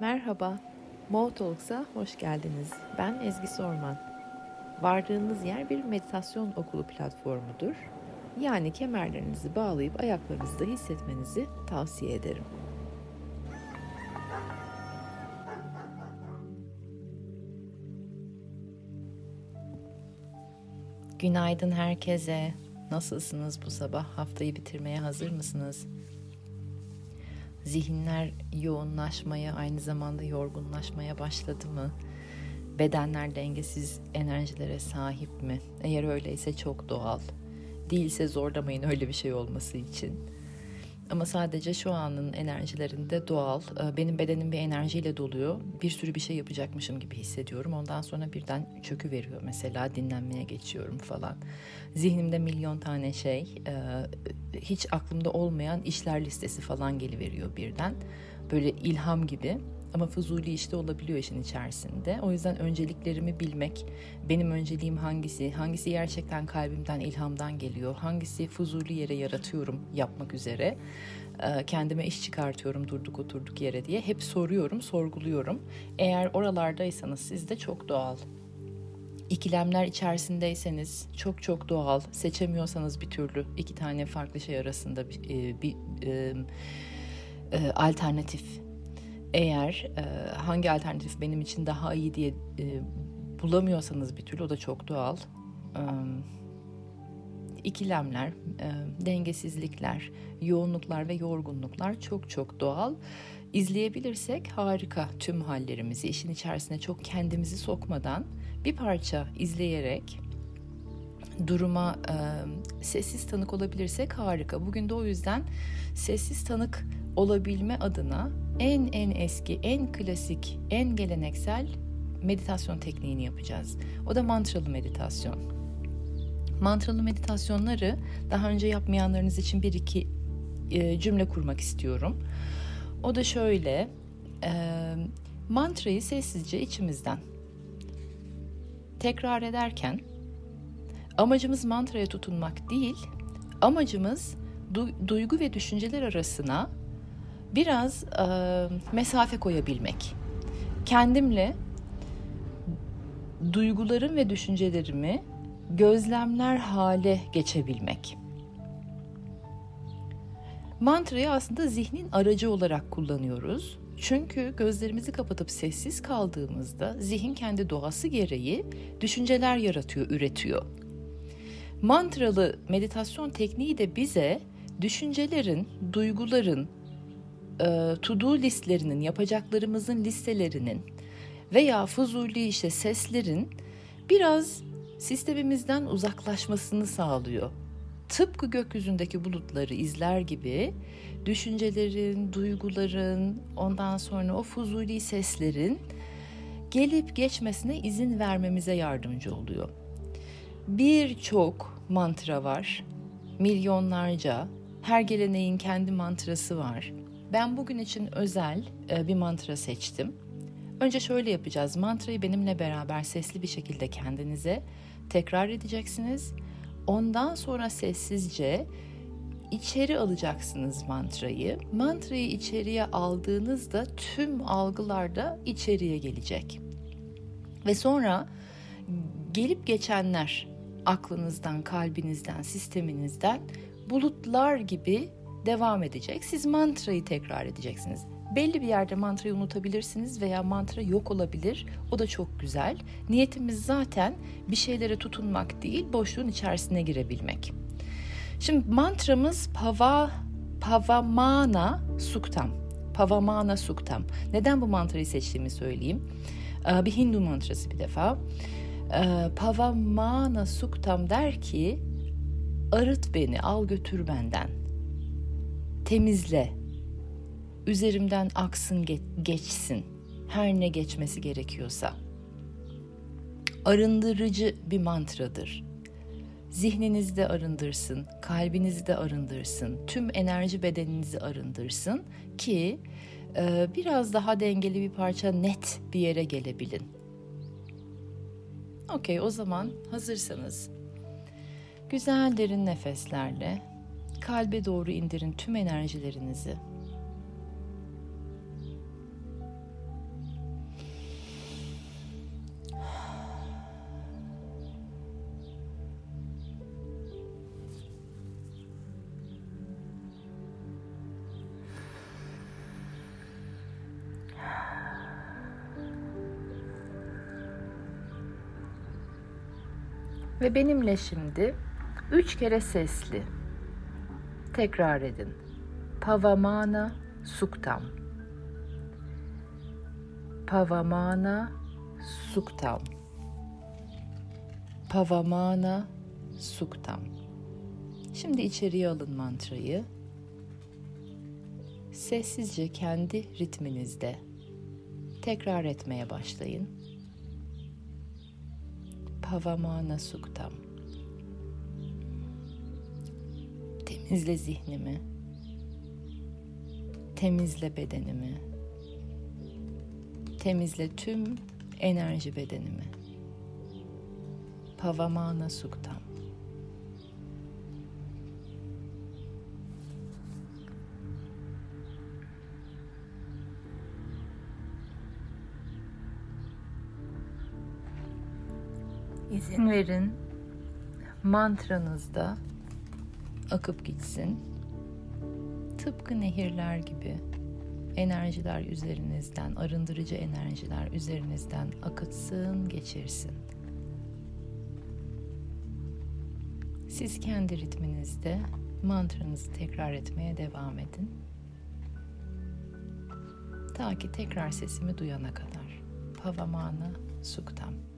Merhaba, Mo Talks'a hoş geldiniz. Ben Ezgi Sorman. Vardığınız yer bir meditasyon okulu platformudur. Yani kemerlerinizi bağlayıp ayaklarınızda hissetmenizi tavsiye ederim. Günaydın herkese. Nasılsınız bu sabah? Haftayı bitirmeye hazır mısınız? Zihinler yoğunlaşmaya, aynı zamanda yorgunlaşmaya başladı mı? Bedenler dengesiz enerjilere sahip mi? Eğer öyleyse çok doğal. Değilse zorlamayın öyle bir şey olması için. Ama sadece şu anın enerjilerinde doğal. E, benim bedenim bir enerjiyle doluyor. Bir sürü bir şey yapacakmışım gibi hissediyorum. Ondan sonra birden çökü veriyor mesela dinlenmeye geçiyorum falan. Zihnimde milyon tane şey, e, hiç aklımda olmayan işler listesi falan geliveriyor birden. Böyle ilham gibi. Ama fuzuli işte olabiliyor işin içerisinde. O yüzden önceliklerimi bilmek, benim önceliğim hangisi, hangisi gerçekten kalbimden, ilhamdan geliyor, hangisi fuzuli yere yaratıyorum yapmak üzere, e, kendime iş çıkartıyorum durduk oturduk yere diye hep soruyorum, sorguluyorum. Eğer oralardaysanız siz de çok doğal. İkilemler içerisindeyseniz çok çok doğal. Seçemiyorsanız bir türlü iki tane farklı şey arasında bir, e, bir e, e, alternatif eğer e, hangi alternatif benim için daha iyi diye e, bulamıyorsanız bir türlü o da çok doğal. E, ikilemler, e, dengesizlikler, yoğunluklar ve yorgunluklar çok çok doğal. İzleyebilirsek harika tüm hallerimizi işin içerisine çok kendimizi sokmadan bir parça izleyerek duruma e, sessiz tanık olabilirsek harika. Bugün de o yüzden sessiz tanık olabilme adına en en eski, en klasik, en geleneksel meditasyon tekniğini yapacağız. O da mantralı meditasyon. Mantralı meditasyonları daha önce yapmayanlarınız için bir iki e, cümle kurmak istiyorum. O da şöyle, e, mantrayı sessizce içimizden tekrar ederken amacımız mantraya tutunmak değil, amacımız du- duygu ve düşünceler arasına biraz e, mesafe koyabilmek. Kendimle duygularım ve düşüncelerimi gözlemler hale geçebilmek. Mantrayı aslında zihnin aracı olarak kullanıyoruz. Çünkü gözlerimizi kapatıp sessiz kaldığımızda zihin kendi doğası gereği düşünceler yaratıyor, üretiyor. Mantralı meditasyon tekniği de bize düşüncelerin, duyguların, e, to-do listlerinin, yapacaklarımızın listelerinin veya fuzuli işte seslerin biraz sistemimizden uzaklaşmasını sağlıyor. Tıpkı gökyüzündeki bulutları izler gibi düşüncelerin, duyguların, ondan sonra o fuzuli seslerin gelip geçmesine izin vermemize yardımcı oluyor. Birçok mantra var. Milyonlarca. Her geleneğin kendi mantrası var. Ben bugün için özel e, bir mantra seçtim. Önce şöyle yapacağız. Mantrayı benimle beraber sesli bir şekilde kendinize tekrar edeceksiniz. Ondan sonra sessizce içeri alacaksınız mantrayı. Mantrayı içeriye aldığınızda tüm algılar da içeriye gelecek. Ve sonra gelip geçenler aklınızdan, kalbinizden, sisteminizden bulutlar gibi devam edecek. Siz mantrayı tekrar edeceksiniz. Belli bir yerde mantrayı unutabilirsiniz veya mantra yok olabilir. O da çok güzel. Niyetimiz zaten bir şeylere tutunmak değil, boşluğun içerisine girebilmek. Şimdi mantramız Pava Pavamana Suktam. Pavamana Suktam. Neden bu mantrayı seçtiğimi söyleyeyim. Ee, bir Hindu mantrası bir defa. Ee, Pavamana Suktam der ki arıt beni, al götür benden temizle. Üzerimden aksın geçsin. Her ne geçmesi gerekiyorsa. Arındırıcı bir mantradır. Zihninizde arındırsın, kalbinizi de arındırsın, tüm enerji bedeninizi arındırsın ki e, biraz daha dengeli bir parça net bir yere gelebilin. Okey o zaman hazırsanız güzel derin nefeslerle kalbe doğru indirin tüm enerjilerinizi. Ve benimle şimdi üç kere sesli tekrar edin. Pavamana suktam. Pavamana suktam. Pavamana suktam. Şimdi içeriye alın mantrayı. Sessizce kendi ritminizde tekrar etmeye başlayın. Pavamana suktam. Temizle zihnimi. Temizle bedenimi. Temizle tüm enerji bedenimi. Pavamana suktam. İzin verin mantranızda akıp gitsin. Tıpkı nehirler gibi enerjiler üzerinizden, arındırıcı enerjiler üzerinizden akıtsın, geçirsin. Siz kendi ritminizde mantranızı tekrar etmeye devam edin. Ta ki tekrar sesimi duyana kadar. Pavamana Suktam.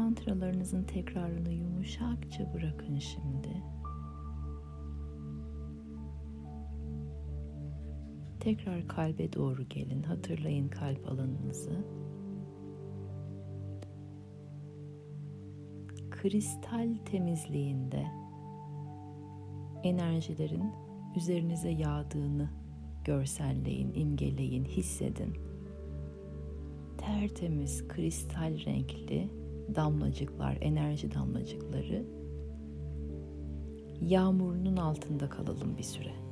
Mantralarınızın tekrarını yumuşakça bırakın şimdi. Tekrar kalbe doğru gelin. Hatırlayın kalp alanınızı. Kristal temizliğinde enerjilerin üzerinize yağdığını görselleyin, imgeleyin, hissedin. Tertemiz kristal renkli damlacıklar, enerji damlacıkları yağmurunun altında kalalım bir süre.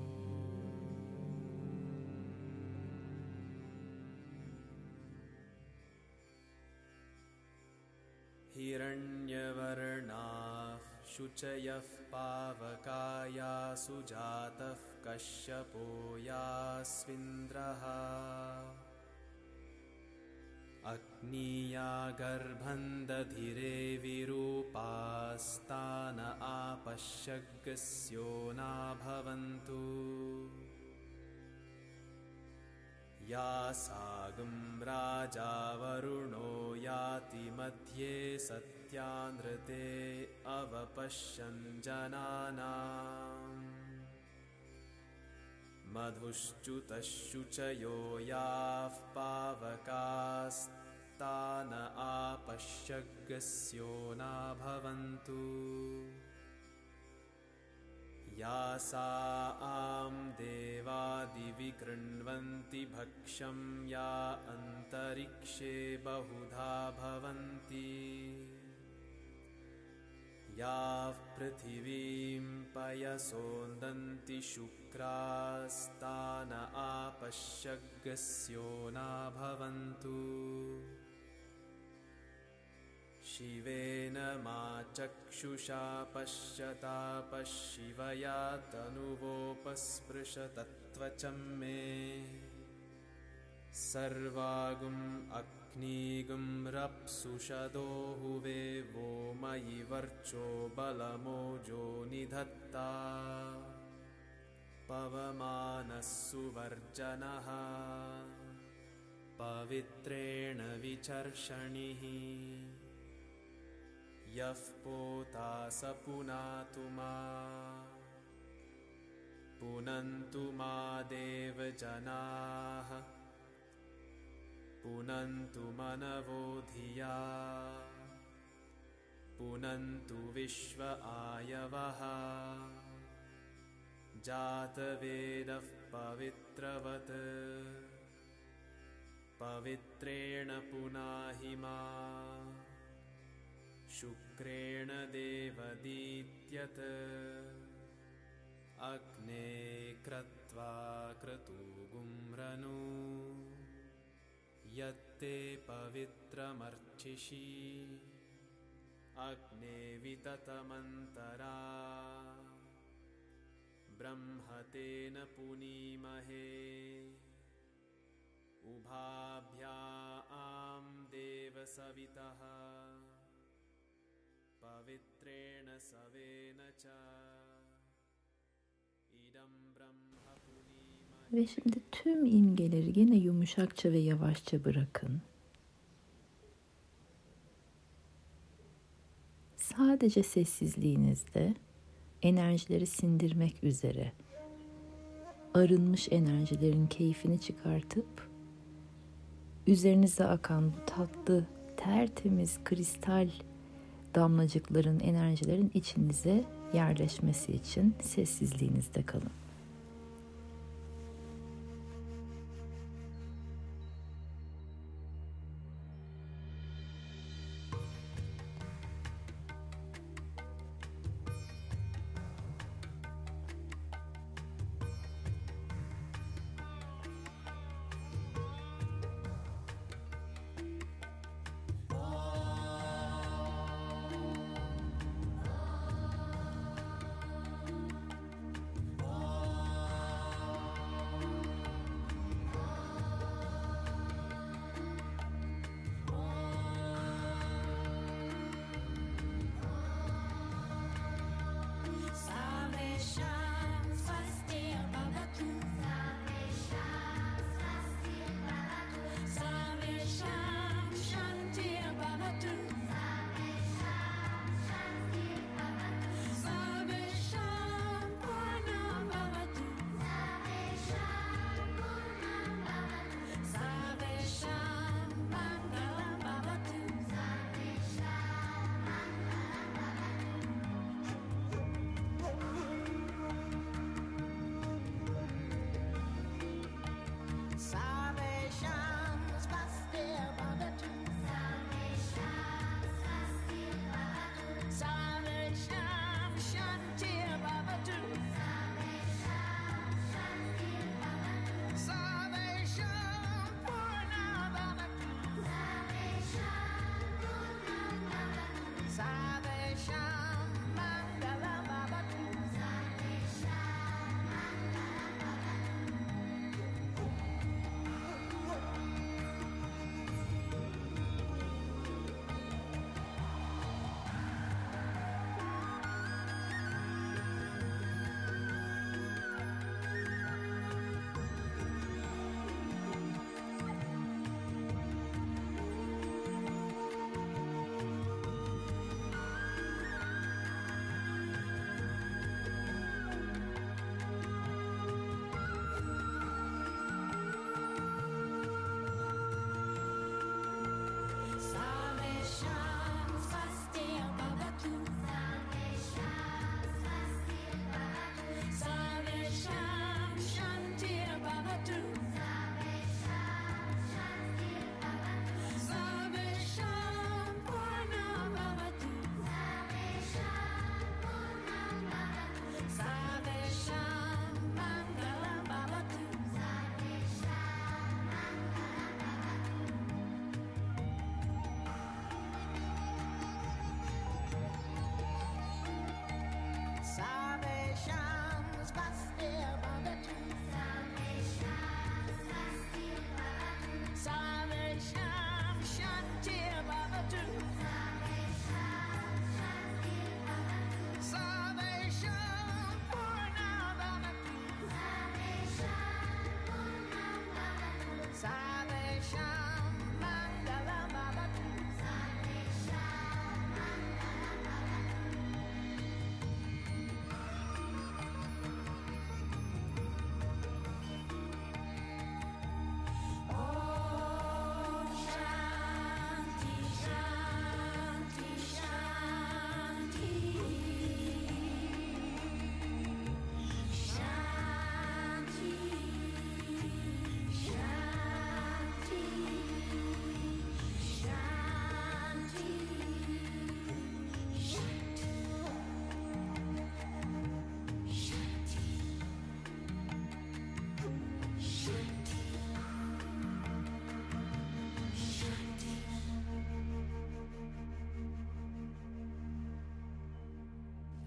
हिरण्यवर्णाः शुचयः पावकाया सुजातः कश्यपो यास्विन्द्रः अग्नीया गर्भं दधिरे विरूपास्तान आपश्यग्स्यो ना भवन्तु या सागं राजा वरुणो याति मध्ये सत्यानृते अवपश्यन् जनानाम् मधुश्च्युतशुचयो याः पावकास्तान आपश्यग्स्यो ना भवन्तु या सा आं देवादिवि कृण्वन्ति भक्ष्यं या अन्तरिक्षे बहुधा भवन्ति। याः पृथिवीं पयसोन्दन्ति शुक्रास्तान आपश्यग्स्यो ना भवन्तु शिवेन मा चक्षुषा पश्यता पश्शिवया तनुवोपस्पृशतत्त्वचं मे। सर्वागुम् अग्निगुं रप्सुषदो हुवे वो मयि वर्चो बलमोजो निधत्ता। पवमानः सुवर्जनः। पवित्रेण विचर्षणिः यः पोता स पुनातु मा। पुनन्तु मा देवजनाः। पुनन्तु मनवो धिया। पुनन्तु विश्व आयवः। जातवेदः पवित्रवत्। पवित्रेण पुनाहि मा शुक्रेण देवदीत्यत् अग्ने क्रत्वा क्रतुगुम्रनु यत्ते पवित्रमर्चिषि। अग्ने विततमन्तरा। ब्रह्मतेन पुनीमहे। उभाभ्यां देवसवितः पवित्रेण सवेन च इदं ब्रह्म पुनीमहे Ve şimdi tüm imgeleri gene yumuşakça ve yavaşça bırakın. Sadece sessizliğinizde enerjileri sindirmek üzere arınmış enerjilerin keyfini çıkartıp üzerinize akan bu tatlı, tertemiz kristal damlacıkların, enerjilerin içinize yerleşmesi için sessizliğinizde kalın.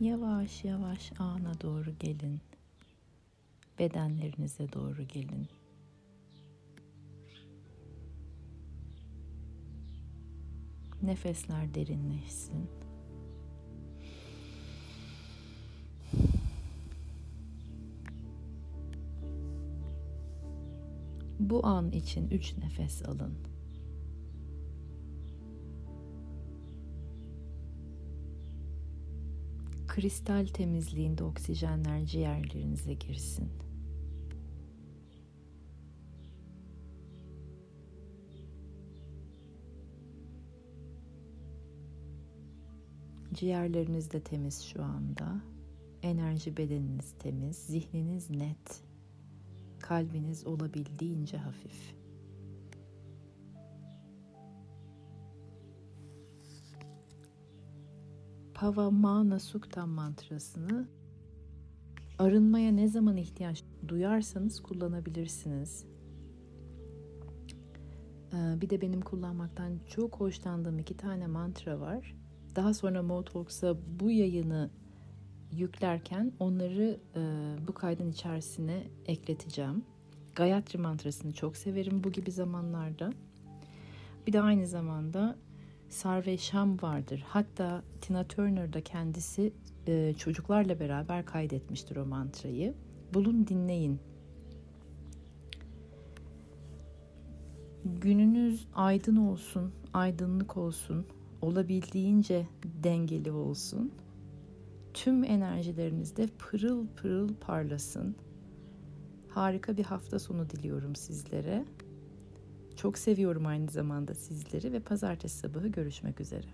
Yavaş yavaş ana doğru gelin. Bedenlerinize doğru gelin. Nefesler derinleşsin. Bu an için üç nefes alın. Kristal temizliğinde oksijenler ciğerlerinize girsin. Ciğerleriniz de temiz şu anda. Enerji bedeniniz temiz, zihniniz net. Kalbiniz olabildiğince hafif. Pavamana Suktam mantrasını arınmaya ne zaman ihtiyaç duyarsanız kullanabilirsiniz. Ee, bir de benim kullanmaktan çok hoşlandığım iki tane mantra var. Daha sonra Motalks'a bu yayını yüklerken onları e, bu kaydın içerisine ekleteceğim. Gayatri mantrasını çok severim bu gibi zamanlarda. Bir de aynı zamanda Sarve Sham vardır. Hatta Tina Turner da kendisi e, çocuklarla beraber kaydetmiştir o mantrayı. Bulun dinleyin. Gününüz aydın olsun, aydınlık olsun, olabildiğince dengeli olsun. Tüm enerjilerinizde pırıl pırıl parlasın. Harika bir hafta sonu diliyorum sizlere. Çok seviyorum aynı zamanda sizleri ve pazartesi sabahı görüşmek üzere.